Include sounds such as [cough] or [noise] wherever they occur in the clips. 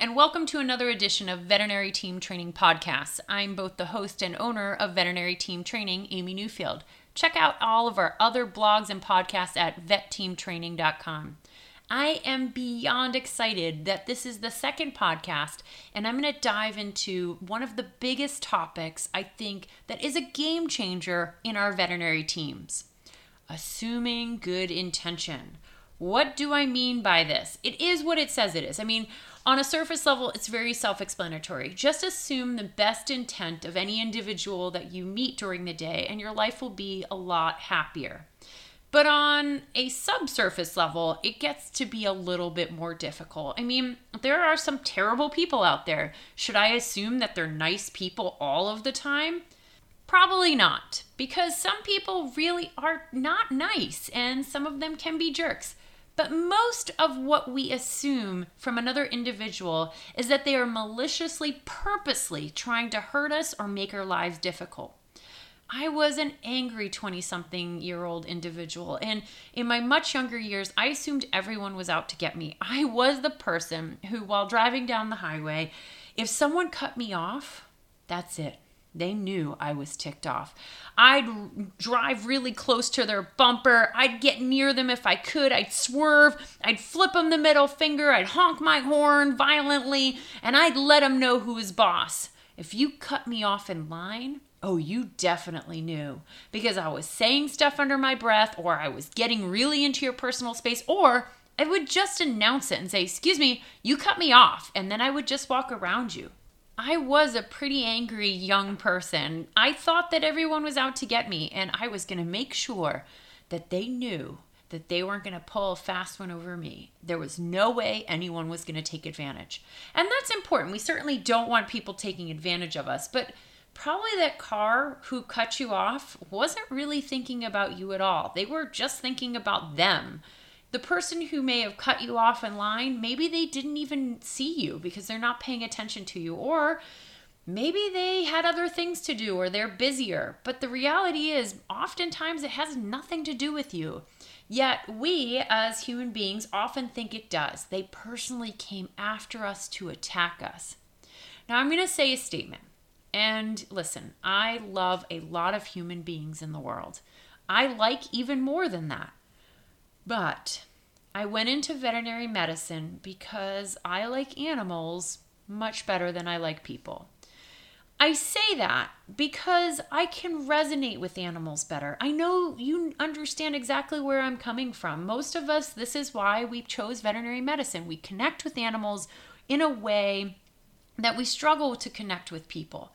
and welcome to another edition of Veterinary Team Training Podcasts. I'm both the host and owner of Veterinary Team Training, Amy Newfield. Check out all of our other blogs and podcasts at vetteamtraining.com. I am beyond excited that this is the second podcast, and I'm going to dive into one of the biggest topics I think that is a game changer in our veterinary teams assuming good intention. What do I mean by this? It is what it says it is. I mean, on a surface level, it's very self explanatory. Just assume the best intent of any individual that you meet during the day, and your life will be a lot happier. But on a subsurface level, it gets to be a little bit more difficult. I mean, there are some terrible people out there. Should I assume that they're nice people all of the time? Probably not, because some people really are not nice and some of them can be jerks. But most of what we assume from another individual is that they are maliciously, purposely trying to hurt us or make our lives difficult. I was an angry 20 something year old individual. And in my much younger years, I assumed everyone was out to get me. I was the person who, while driving down the highway, if someone cut me off, that's it. They knew I was ticked off. I'd drive really close to their bumper. I'd get near them if I could. I'd swerve. I'd flip them the middle finger. I'd honk my horn violently. And I'd let them know who was boss. If you cut me off in line, Oh, you definitely knew because I was saying stuff under my breath, or I was getting really into your personal space, or I would just announce it and say, Excuse me, you cut me off. And then I would just walk around you. I was a pretty angry young person. I thought that everyone was out to get me, and I was going to make sure that they knew that they weren't going to pull a fast one over me. There was no way anyone was going to take advantage. And that's important. We certainly don't want people taking advantage of us, but probably that car who cut you off wasn't really thinking about you at all. They were just thinking about them the person who may have cut you off in line, maybe they didn't even see you because they're not paying attention to you. Or maybe they had other things to do or they're busier. But the reality is, oftentimes it has nothing to do with you. Yet we, as human beings, often think it does. They personally came after us to attack us. Now, I'm going to say a statement. And listen, I love a lot of human beings in the world. I like even more than that. But I went into veterinary medicine because I like animals much better than I like people. I say that because I can resonate with animals better. I know you understand exactly where I'm coming from. Most of us, this is why we chose veterinary medicine. We connect with animals in a way that we struggle to connect with people.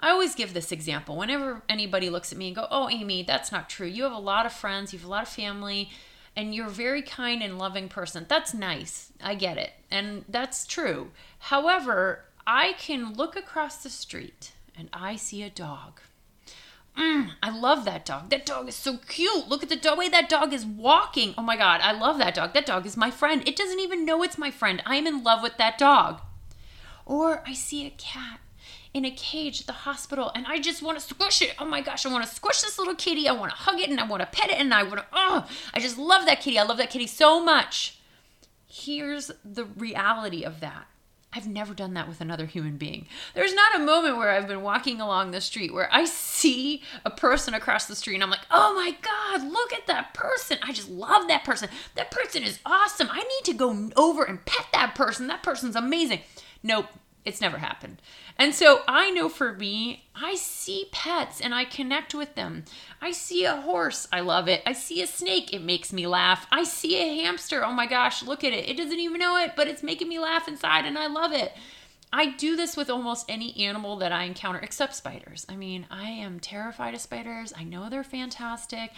I always give this example whenever anybody looks at me and go, "Oh, Amy, that's not true. You have a lot of friends, you have a lot of family, and you're a very kind and loving person. That's nice. I get it. And that's true. However, I can look across the street and I see a dog. Mm, I love that dog. That dog is so cute. Look at the way that dog is walking. Oh my God, I love that dog. That dog is my friend. It doesn't even know it's my friend. I am in love with that dog. Or I see a cat in a cage at the hospital and I just want to squish it. Oh my gosh, I want to squish this little kitty. I want to hug it and I want to pet it and I want to, oh, I just love that kitty. I love that kitty so much. Here's the reality of that. I've never done that with another human being. There's not a moment where I've been walking along the street where I see a person across the street and I'm like, oh my God, look at that person. I just love that person. That person is awesome. I need to go over and pet that person. That person's amazing. Nope, it's never happened. And so I know for me, I see pets and I connect with them. I see a horse, I love it. I see a snake, it makes me laugh. I see a hamster, oh my gosh, look at it. It doesn't even know it, but it's making me laugh inside and I love it. I do this with almost any animal that I encounter except spiders. I mean, I am terrified of spiders. I know they're fantastic.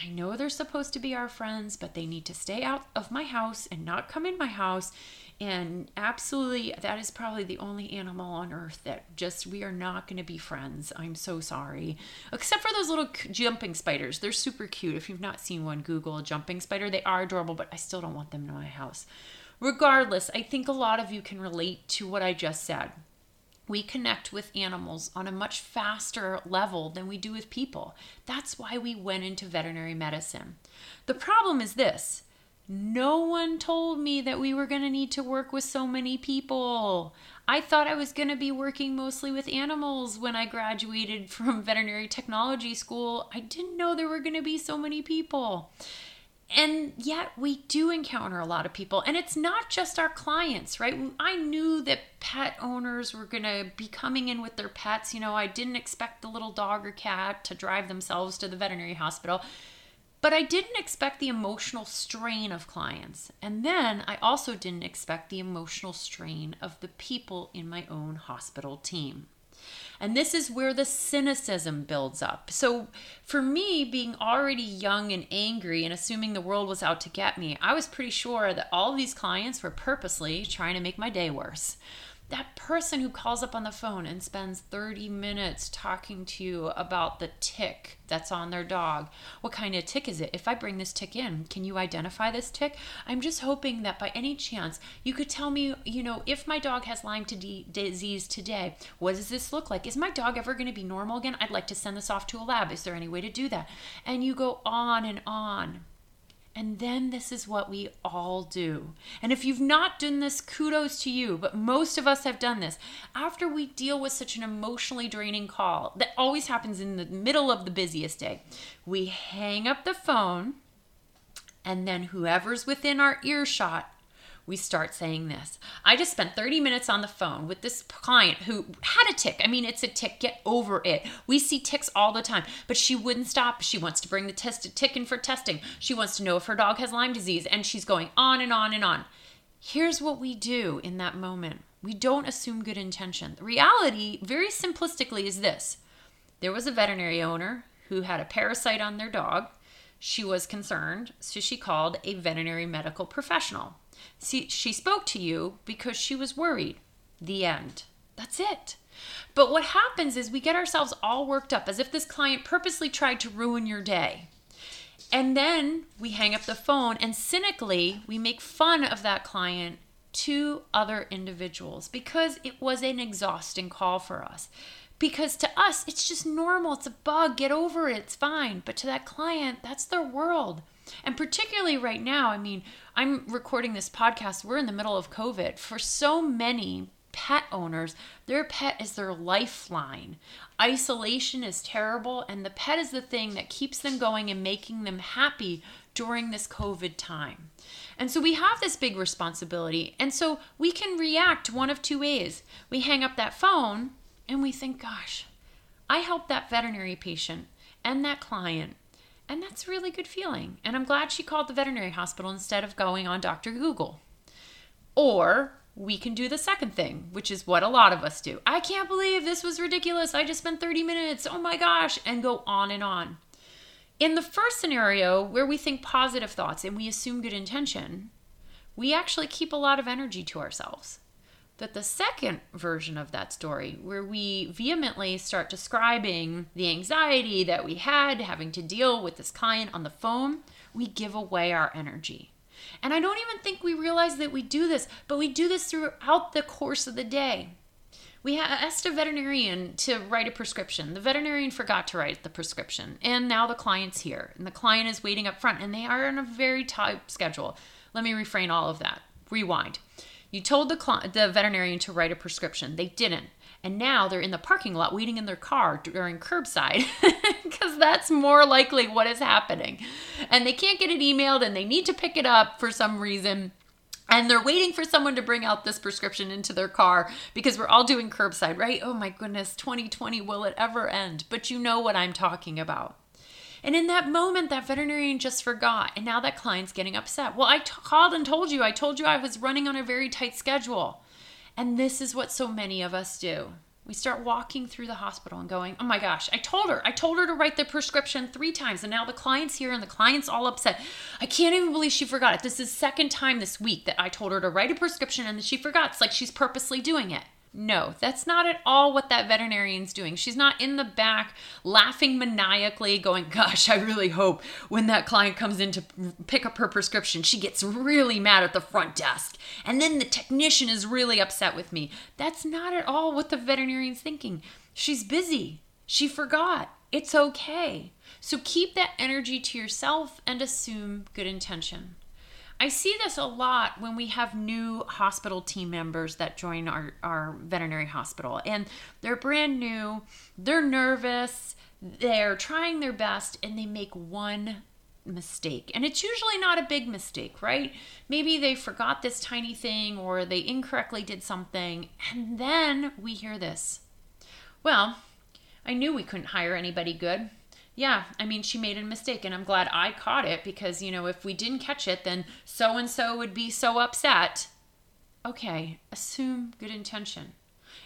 I know they're supposed to be our friends, but they need to stay out of my house and not come in my house and absolutely, that is probably the only animal on earth that just we are not going to be friends. I'm so sorry. Except for those little jumping spiders. They're super cute. If you've not seen one, Google a jumping spider. They are adorable, but I still don't want them in my house. Regardless, I think a lot of you can relate to what I just said. We connect with animals on a much faster level than we do with people. That's why we went into veterinary medicine. The problem is this No one told me that we were going to need to work with so many people. I thought I was going to be working mostly with animals when I graduated [laughs] from veterinary technology school. I didn't know there were going to be so many people. And yet, we do encounter a lot of people, and it's not just our clients, right? I knew that pet owners were going to be coming in with their pets. You know, I didn't expect the little dog or cat to drive themselves to the veterinary hospital but I didn't expect the emotional strain of clients. And then I also didn't expect the emotional strain of the people in my own hospital team. And this is where the cynicism builds up. So, for me, being already young and angry and assuming the world was out to get me, I was pretty sure that all these clients were purposely trying to make my day worse that person who calls up on the phone and spends 30 minutes talking to you about the tick that's on their dog. What kind of tick is it? If I bring this tick in, can you identify this tick? I'm just hoping that by any chance you could tell me, you know, if my dog has Lyme disease today, what does this look like? Is my dog ever going to be normal again? I'd like to send this off to a lab. Is there any way to do that? And you go on and on. And then this is what we all do. And if you've not done this, kudos to you, but most of us have done this. After we deal with such an emotionally draining call that always happens in the middle of the busiest day, we hang up the phone, and then whoever's within our earshot we start saying this. I just spent 30 minutes on the phone with this client who had a tick. I mean, it's a tick. Get over it. We see ticks all the time, but she wouldn't stop. She wants to bring the test tick in for testing. She wants to know if her dog has Lyme disease, and she's going on and on and on. Here's what we do in that moment. We don't assume good intention. The reality, very simplistically, is this. There was a veterinary owner who had a parasite on their dog. She was concerned, so she called a veterinary medical professional. See, she spoke to you because she was worried. The end. That's it. But what happens is we get ourselves all worked up as if this client purposely tried to ruin your day. And then we hang up the phone and cynically we make fun of that client to other individuals because it was an exhausting call for us. Because to us, it's just normal. It's a bug. Get over it. It's fine. But to that client, that's their world. And particularly right now, I mean, I'm recording this podcast, we're in the middle of COVID. For so many pet owners, their pet is their lifeline. Isolation is terrible, and the pet is the thing that keeps them going and making them happy during this COVID time. And so we have this big responsibility. And so we can react one of two ways. We hang up that phone and we think, gosh, I helped that veterinary patient and that client and that's a really good feeling. And I'm glad she called the veterinary hospital instead of going on Dr. Google. Or we can do the second thing, which is what a lot of us do. I can't believe this was ridiculous. I just spent 30 minutes. Oh my gosh. And go on and on. In the first scenario, where we think positive thoughts and we assume good intention, we actually keep a lot of energy to ourselves that the second version of that story, where we vehemently start describing the anxiety that we had having to deal with this client on the phone, we give away our energy. And I don't even think we realize that we do this, but we do this throughout the course of the day. We asked a veterinarian to write a prescription. The veterinarian forgot to write the prescription, and now the client's here, and the client is waiting up front, and they are on a very tight schedule. Let me refrain all of that. Rewind. You told the, cl- the veterinarian to write a prescription. They didn't. And now they're in the parking lot waiting in their car during curbside [laughs] because that's more likely what is happening. And they can't get it emailed and they need to pick it up for some reason. And they're waiting for someone to bring out this prescription into their car because we're all doing curbside, right? Oh my goodness, 2020, will it ever end? But you know what I'm talking about. And in that moment, that veterinarian just forgot. And now that client's getting upset. Well, I t- called and told you. I told you I was running on a very tight schedule. And this is what so many of us do. We start walking through the hospital and going, oh my gosh, I told her. I told her to write the prescription three times. And now the client's here and the client's all upset. I can't even believe she forgot it. This is second time this week that I told her to write a prescription and she forgot. It's like she's purposely doing it. No, that's not at all what that veterinarian's doing. She's not in the back laughing maniacally, going, Gosh, I really hope when that client comes in to pick up her prescription, she gets really mad at the front desk. And then the technician is really upset with me. That's not at all what the veterinarian's thinking. She's busy. She forgot. It's okay. So keep that energy to yourself and assume good intention. I see this a lot when we have new hospital team members that join our, our veterinary hospital and they're brand new, they're nervous, they're trying their best, and they make one mistake. And it's usually not a big mistake, right? Maybe they forgot this tiny thing or they incorrectly did something. And then we hear this. Well, I knew we couldn't hire anybody good. Yeah, I mean, she made a mistake, and I'm glad I caught it because, you know, if we didn't catch it, then so and so would be so upset. Okay, assume good intention.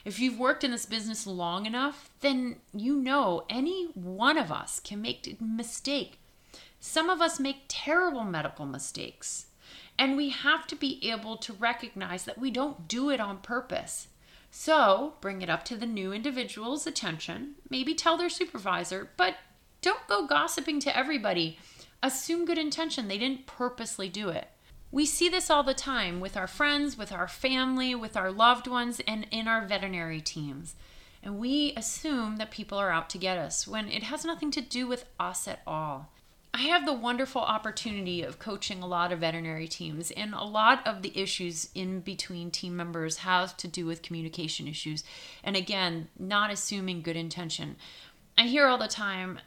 If you've worked in this business long enough, then you know any one of us can make a mistake some of us make terrible medical mistakes, and we have to be able to recognize that we don't do it on purpose. So, bring it up to the new individual's attention, maybe tell their supervisor, but don't go gossiping to everybody. Assume good intention, they didn't purposely do it. We see this all the time with our friends, with our family, with our loved ones, and in our veterinary teams. And we assume that people are out to get us when it has nothing to do with us at all. I have the wonderful opportunity of coaching a lot of veterinary teams, and a lot of the issues in between team members have to do with communication issues. And again, not assuming good intention. I hear all the time,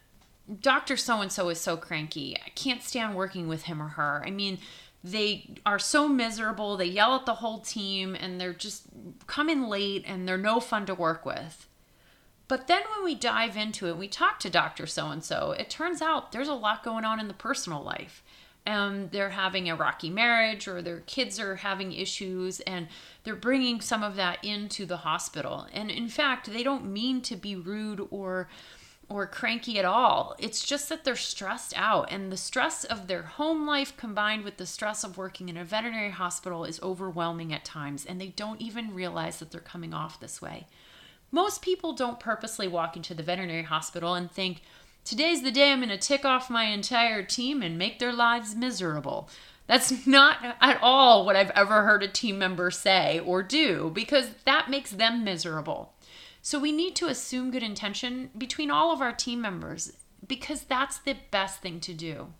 Dr. So and so is so cranky. I can't stand working with him or her. I mean, they are so miserable. They yell at the whole team and they're just coming late and they're no fun to work with. But then when we dive into it, we talk to Dr. So and so, it turns out there's a lot going on in the personal life. And they're having a rocky marriage or their kids are having issues and they're bringing some of that into the hospital. And in fact, they don't mean to be rude or or cranky at all. It's just that they're stressed out and the stress of their home life combined with the stress of working in a veterinary hospital is overwhelming at times and they don't even realize that they're coming off this way. Most people don't purposely walk into the veterinary hospital and think, today's the day I'm going to tick off my entire team and make their lives miserable. That's not at all what I've ever heard a team member say or do because that makes them miserable. So we need to assume good intention between all of our team members because that's the best thing to do.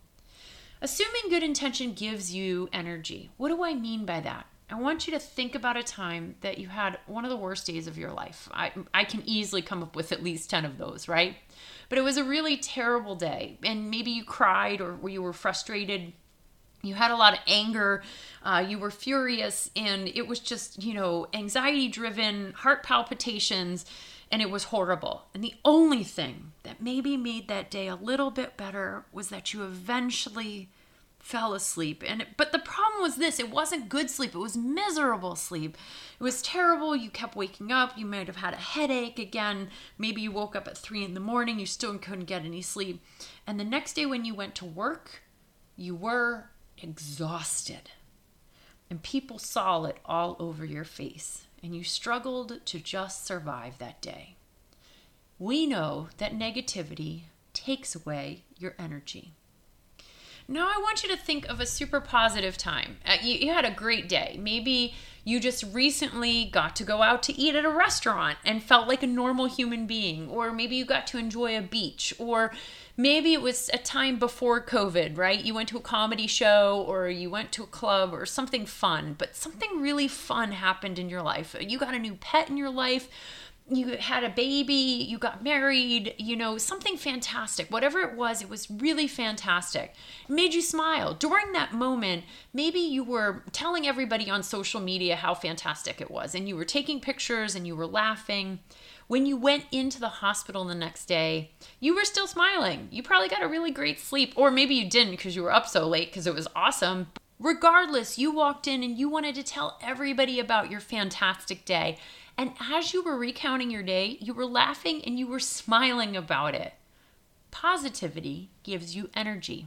Assuming good intention gives you energy. What do I mean by that? I want you to think about a time that you had one of the worst days of your life. I, I can easily come up with at least 10 of those, right? But it was a really terrible day. And maybe you cried or you were frustrated. You had a lot of anger. Uh, you were furious. And it was just, you know, anxiety driven, heart palpitations. And it was horrible. And the only thing that maybe made that day a little bit better was that you eventually fell asleep and but the problem was this it wasn't good sleep it was miserable sleep it was terrible you kept waking up you might have had a headache again maybe you woke up at three in the morning you still couldn't get any sleep and the next day when you went to work you were exhausted. And people saw it all over your face and you struggled to just survive that day. We know that negativity takes away your energy now I want you to think of a super positive time. Uh, you, you had a great day. Maybe you just recently got to go out to eat at a restaurant and felt like a normal human being, or maybe you got to enjoy a beach, or maybe it was a time before COVID, right? You went to a comedy show or you went to a club or something fun, but something really fun happened in your life. You got a new pet in your life you had a baby, you got married, you know, something fantastic. Whatever it was, it was really fantastic. It made you smile. During that moment, maybe you were telling everybody on social media how fantastic it was, and you were taking pictures and you were laughing. When you went into the hospital the next day, you were still smiling. You probably got a really great sleep, or maybe you didn't because you were up so late because it was awesome. Regardless, you walked in and you wanted to tell everybody about your fantastic day. And as you were recounting your day, you were laughing and you were smiling about it. Positivity gives you energy.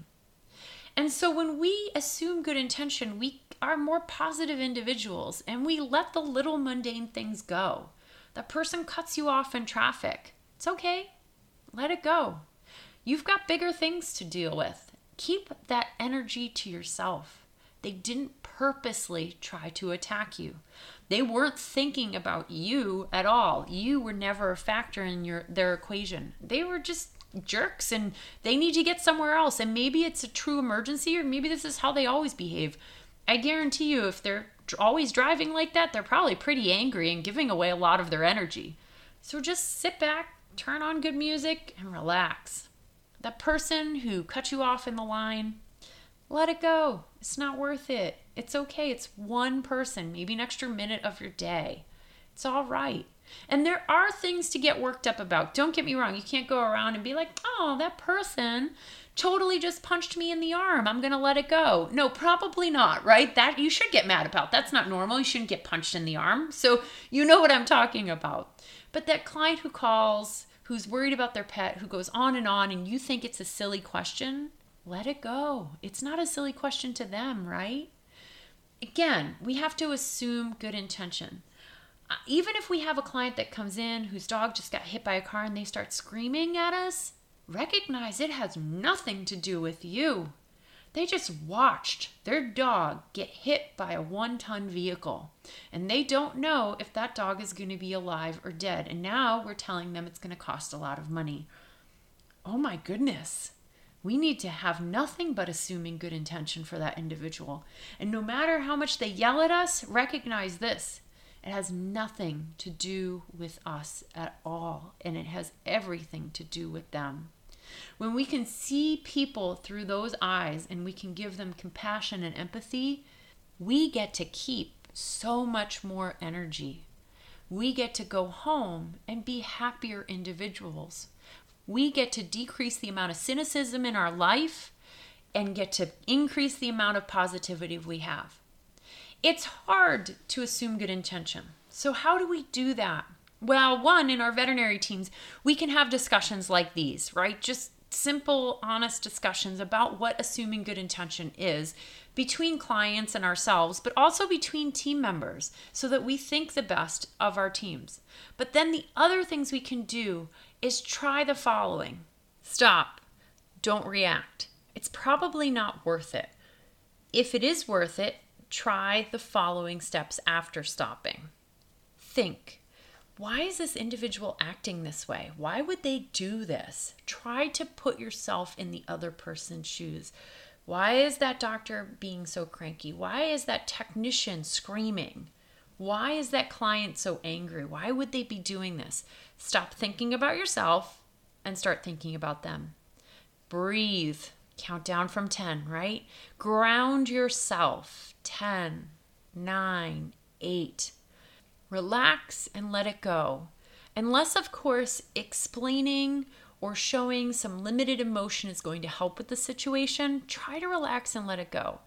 And so when we assume good intention, we are more positive individuals and we let the little mundane things go. The person cuts you off in traffic. It's okay. Let it go. You've got bigger things to deal with. Keep that energy to yourself. They didn't purposely try to attack you. They weren't thinking about you at all. You were never a factor in your their equation. They were just jerks and they need to get somewhere else. And maybe it's a true emergency or maybe this is how they always behave. I guarantee you, if they're always driving like that, they're probably pretty angry and giving away a lot of their energy. So just sit back, turn on good music, and relax. That person who cut you off in the line, let it go. It's not worth it. It's okay. It's one person, maybe an extra minute of your day. It's all right. And there are things to get worked up about. Don't get me wrong. You can't go around and be like, oh, that person totally just punched me in the arm. I'm going to let it go. No, probably not, right? That you should get mad about. That's not normal. You shouldn't get punched in the arm. So you know what I'm talking about. But that client who calls, who's worried about their pet, who goes on and on, and you think it's a silly question, let it go. It's not a silly question to them, right? Again, we have to assume good intention. Uh, even if we have a client that comes in whose dog just got hit by a car and they start screaming at us, recognize it has nothing to do with you. They just watched their dog get hit by a one ton vehicle, and they don't know if that dog is going to be alive or dead. And now we're telling them it's going to cost a lot of money. Oh my goodness. We need to have nothing but assuming good intention for that individual. And no matter how much they yell at us, recognize this it has nothing to do with us at all, and it has everything to do with them. When we can see people through those eyes and we can give them compassion and empathy, we get to keep so much more energy. We get to go home and be happier individuals. We get to decrease the amount of cynicism in our life and get to increase the amount of positivity we have. It's hard to assume good intention. So, how do we do that? Well, one, in our veterinary teams, we can have discussions like these, right? Just simple, honest discussions about what assuming good intention is between clients and ourselves, but also between team members so that we think the best of our teams. But then the other things we can do is try the following stop, don't react. It's probably not worth it. If it is worth it, try the following steps after stopping. Think. Why is this individual acting this way? Why would they do this? Try to put yourself in the other person's shoes. Why is that doctor being so cranky? Why is that technician screaming? Why is that client so angry? Why would they be doing this? Stop thinking about yourself and start thinking about them. Breathe. Count down from 10, right? Ground yourself. 10, 9, 8, Relax and let it go. Unless, of course, explaining or showing some limited emotion is going to help with the situation, try to relax and let it go.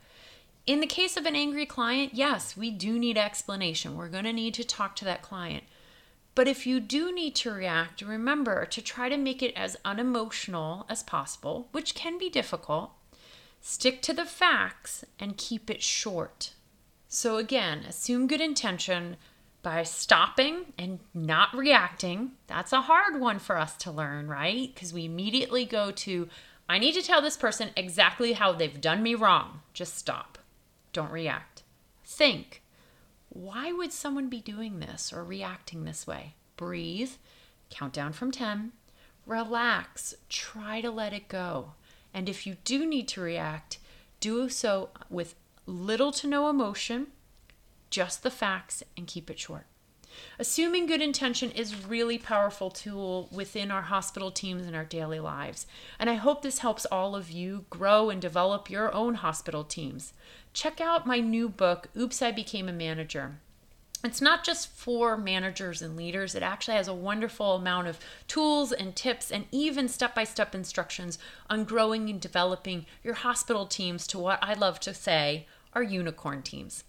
In the case of an angry client, yes, we do need explanation. We're going to need to talk to that client. But if you do need to react, remember to try to make it as unemotional as possible, which can be difficult. Stick to the facts and keep it short. So, again, assume good intention, by stopping and not reacting. That's a hard one for us to learn, right? Because we immediately go to, I need to tell this person exactly how they've done me wrong. Just stop. Don't react. Think, why would someone be doing this or reacting this way? Breathe, count down from 10, relax, try to let it go. And if you do need to react, do so with little to no emotion just the facts and keep it short. Assuming good intention is really powerful tool within our hospital teams and our daily lives. And I hope this helps all of you grow and develop your own hospital teams. Check out my new book, Oops, I Became a Manager. It's not just for managers and leaders, it actually has a wonderful amount of tools and tips and even step by step instructions on growing and developing your hospital teams to what I love to say are unicorn teams.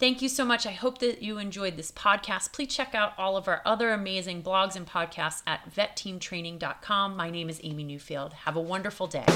Thank you so much. I hope that you enjoyed this podcast. Please check out all of our other amazing blogs and podcasts at vetteamtraining.com. My name is Amy Newfield. Have a wonderful day.